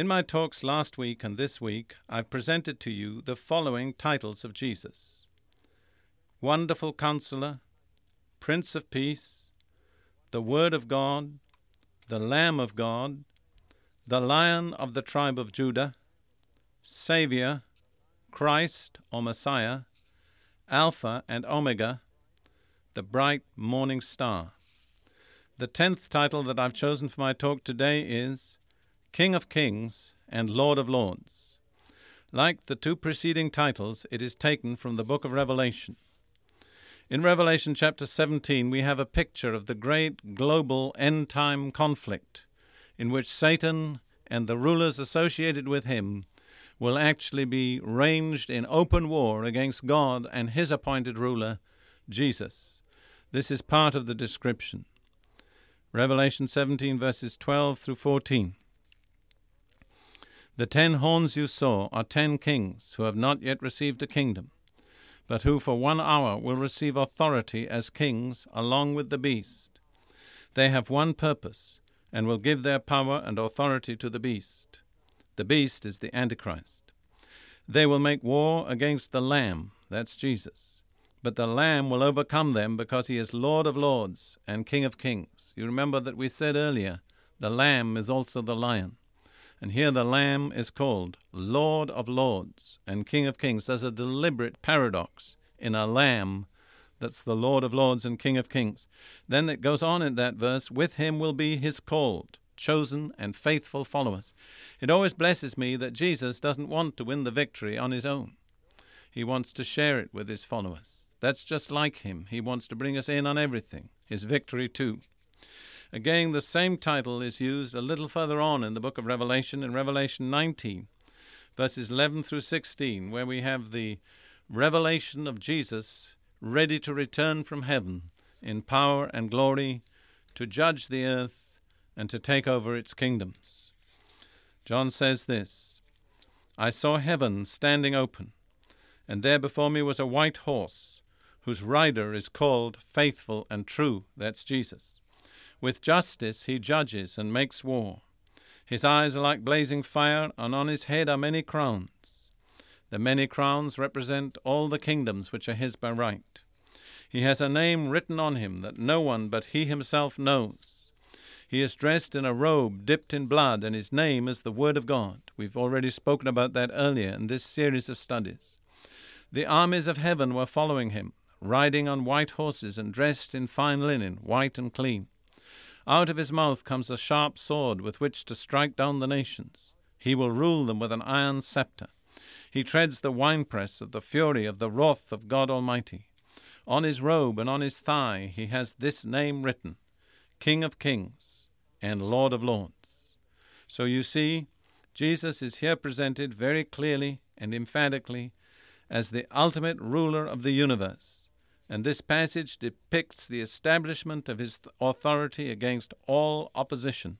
In my talks last week and this week, I've presented to you the following titles of Jesus Wonderful Counselor, Prince of Peace, the Word of God, the Lamb of God, the Lion of the tribe of Judah, Saviour, Christ or Messiah, Alpha and Omega, the bright morning star. The tenth title that I've chosen for my talk today is King of Kings and Lord of Lords. Like the two preceding titles, it is taken from the book of Revelation. In Revelation chapter 17, we have a picture of the great global end time conflict in which Satan and the rulers associated with him will actually be ranged in open war against God and his appointed ruler, Jesus. This is part of the description. Revelation 17, verses 12 through 14. The ten horns you saw are ten kings who have not yet received a kingdom, but who for one hour will receive authority as kings along with the beast. They have one purpose, and will give their power and authority to the beast. The beast is the Antichrist. They will make war against the Lamb, that's Jesus. But the Lamb will overcome them because he is Lord of lords and King of kings. You remember that we said earlier, the Lamb is also the lion. And here the Lamb is called Lord of Lords and King of Kings. There's a deliberate paradox in a lamb that's the Lord of Lords and King of Kings. Then it goes on in that verse, with him will be his called, chosen, and faithful followers. It always blesses me that Jesus doesn't want to win the victory on his own. He wants to share it with his followers. That's just like him. He wants to bring us in on everything, his victory too. Again, the same title is used a little further on in the book of Revelation, in Revelation 19, verses 11 through 16, where we have the revelation of Jesus ready to return from heaven in power and glory to judge the earth and to take over its kingdoms. John says this I saw heaven standing open, and there before me was a white horse, whose rider is called Faithful and True. That's Jesus. With justice he judges and makes war. His eyes are like blazing fire, and on his head are many crowns. The many crowns represent all the kingdoms which are his by right. He has a name written on him that no one but he himself knows. He is dressed in a robe dipped in blood, and his name is the Word of God. We've already spoken about that earlier in this series of studies. The armies of heaven were following him, riding on white horses and dressed in fine linen, white and clean. Out of his mouth comes a sharp sword with which to strike down the nations. He will rule them with an iron scepter. He treads the winepress of the fury of the wrath of God Almighty. On his robe and on his thigh he has this name written King of Kings and Lord of Lords. So you see, Jesus is here presented very clearly and emphatically as the ultimate ruler of the universe and this passage depicts the establishment of his authority against all opposition.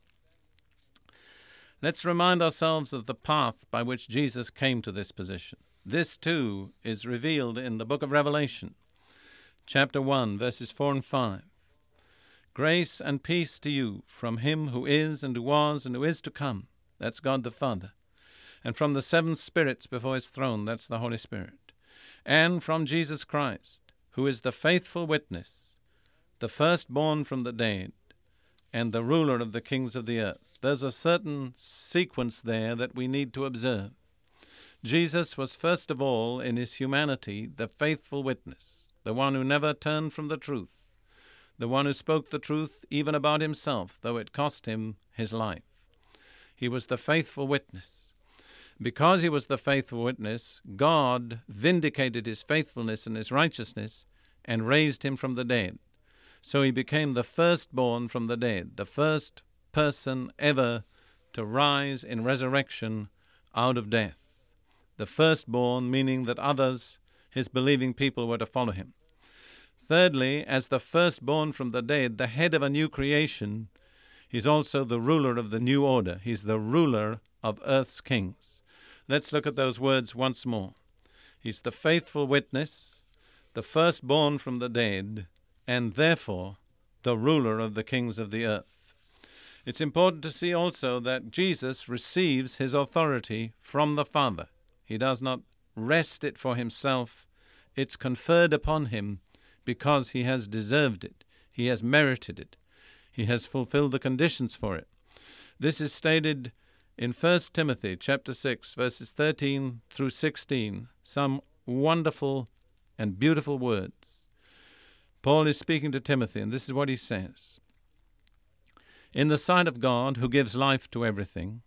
Let's remind ourselves of the path by which Jesus came to this position. This, too, is revealed in the book of Revelation, chapter 1, verses 4 and 5. Grace and peace to you from him who is, and who was, and who is to come. That's God the Father. And from the seven spirits before his throne. That's the Holy Spirit. And from Jesus Christ who is the faithful witness, the firstborn from the dead, and the ruler of the kings of the earth. There's a certain sequence there that we need to observe. Jesus was first of all, in his humanity, the faithful witness, the one who never turned from the truth, the one who spoke the truth even about himself, though it cost him his life. He was the faithful witness. Because he was the faithful witness, God vindicated his faithfulness and his righteousness and raised him from the dead. So he became the firstborn from the dead, the first person ever to rise in resurrection out of death. The firstborn, meaning that others, his believing people, were to follow him. Thirdly, as the firstborn from the dead, the head of a new creation, he's also the ruler of the new order. He's the ruler of earth's kings. Let's look at those words once more. He's the faithful witness, the firstborn from the dead, and therefore the ruler of the kings of the earth. It's important to see also that Jesus receives his authority from the Father. He does not wrest it for himself, it's conferred upon him because he has deserved it, he has merited it, he has fulfilled the conditions for it. This is stated in 1 Timothy chapter 6 verses 13 through 16, some wonderful and beautiful words. Paul is speaking to Timothy and this is what he says. In the sight of God who gives life to everything,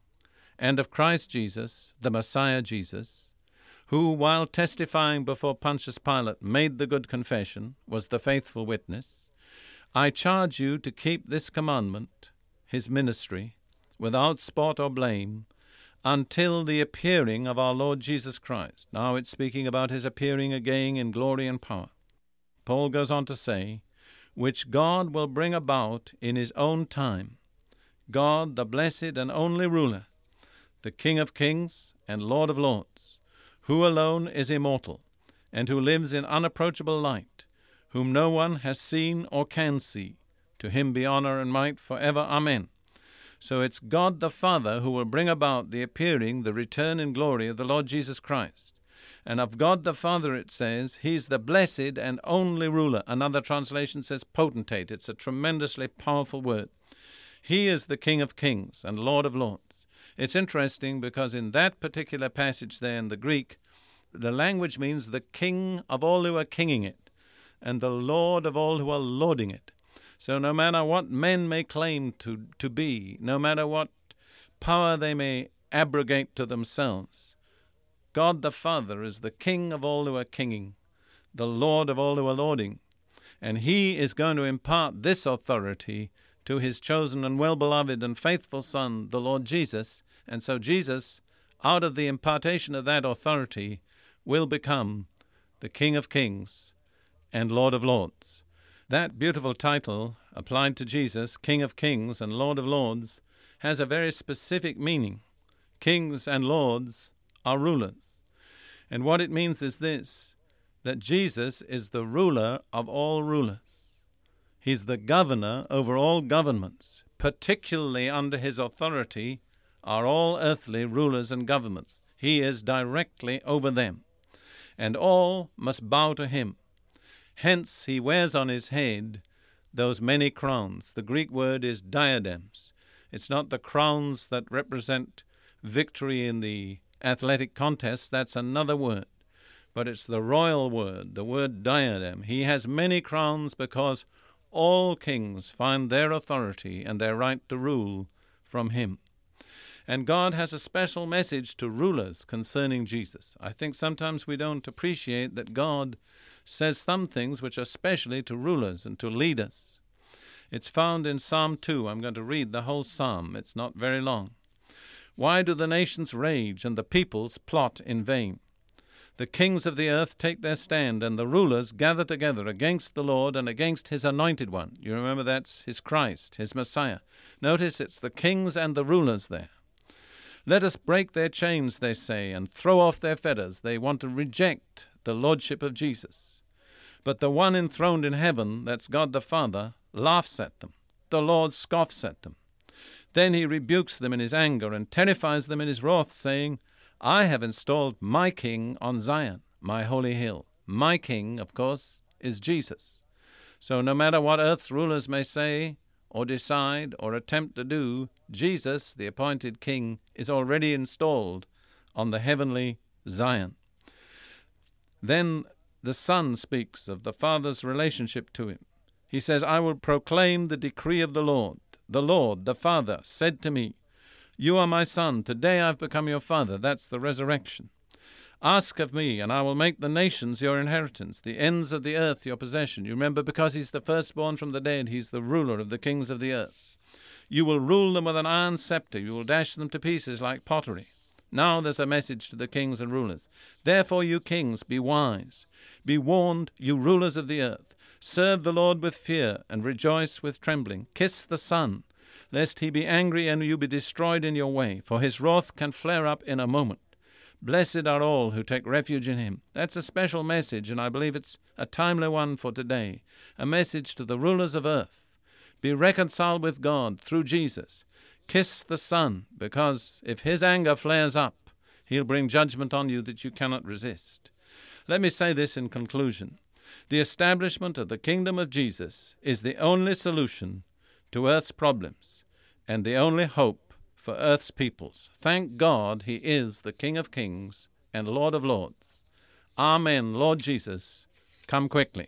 and of Christ Jesus, the Messiah Jesus, who, while testifying before Pontius Pilate, made the good confession, was the faithful witness, I charge you to keep this commandment, his ministry, without spot or blame, until the appearing of our Lord Jesus Christ. Now it's speaking about his appearing again in glory and power. Paul goes on to say, which God will bring about in his own time. God, the blessed and only ruler, the King of kings and Lord of lords who alone is immortal, and who lives in unapproachable light, whom no one has seen or can see. To him be honor and might for ever. Amen. So it's God the Father who will bring about the appearing, the return in glory of the Lord Jesus Christ. And of God the Father it says, He's the blessed and only ruler. Another translation says potentate. It's a tremendously powerful word. He is the King of kings and Lord of lords. It's interesting because in that particular passage there in the Greek, the language means the king of all who are kinging it, and the lord of all who are lording it. So no matter what men may claim to, to be, no matter what power they may abrogate to themselves, God the Father is the king of all who are kinging, the lord of all who are lording, and he is going to impart this authority to his chosen and well beloved and faithful Son, the Lord Jesus. And so Jesus, out of the impartation of that authority, will become the King of Kings and Lord of Lords. That beautiful title, applied to Jesus, King of Kings and Lord of Lords, has a very specific meaning. Kings and lords are rulers. And what it means is this that Jesus is the ruler of all rulers. He's the governor over all governments. Particularly under his authority are all earthly rulers and governments. He is directly over them. And all must bow to him. Hence he wears on his head those many crowns. The Greek word is diadems. It's not the crowns that represent victory in the athletic contest, that's another word. But it's the royal word, the word diadem. He has many crowns because all kings find their authority and their right to rule from him. And God has a special message to rulers concerning Jesus. I think sometimes we don't appreciate that God says some things which are specially to rulers and to leaders. It's found in Psalm 2. I'm going to read the whole psalm, it's not very long. Why do the nations rage and the peoples plot in vain? The kings of the earth take their stand, and the rulers gather together against the Lord and against his anointed one. You remember that's his Christ, his Messiah. Notice it's the kings and the rulers there. Let us break their chains, they say, and throw off their fetters. They want to reject the lordship of Jesus. But the one enthroned in heaven, that's God the Father, laughs at them. The Lord scoffs at them. Then he rebukes them in his anger and terrifies them in his wrath, saying, I have installed my king on Zion, my holy hill. My king, of course, is Jesus. So no matter what earth's rulers may say, or decide, or attempt to do, Jesus, the appointed king, is already installed on the heavenly Zion. Then the Son speaks of the Father's relationship to him. He says, I will proclaim the decree of the Lord. The Lord, the Father, said to me, you are my son. Today I've become your father. That's the resurrection. Ask of me, and I will make the nations your inheritance, the ends of the earth your possession. You remember, because he's the firstborn from the dead, he's the ruler of the kings of the earth. You will rule them with an iron scepter, you will dash them to pieces like pottery. Now there's a message to the kings and rulers. Therefore, you kings, be wise. Be warned, you rulers of the earth. Serve the Lord with fear, and rejoice with trembling. Kiss the Son, lest he be angry and you be destroyed in your way, for his wrath can flare up in a moment. Blessed are all who take refuge in him. That's a special message, and I believe it's a timely one for today. A message to the rulers of earth. Be reconciled with God through Jesus. Kiss the Son, because if his anger flares up, he'll bring judgment on you that you cannot resist. Let me say this in conclusion. The establishment of the kingdom of Jesus is the only solution to earth's problems and the only hope for earth's peoples. Thank God he is the King of kings and Lord of lords. Amen, Lord Jesus. Come quickly.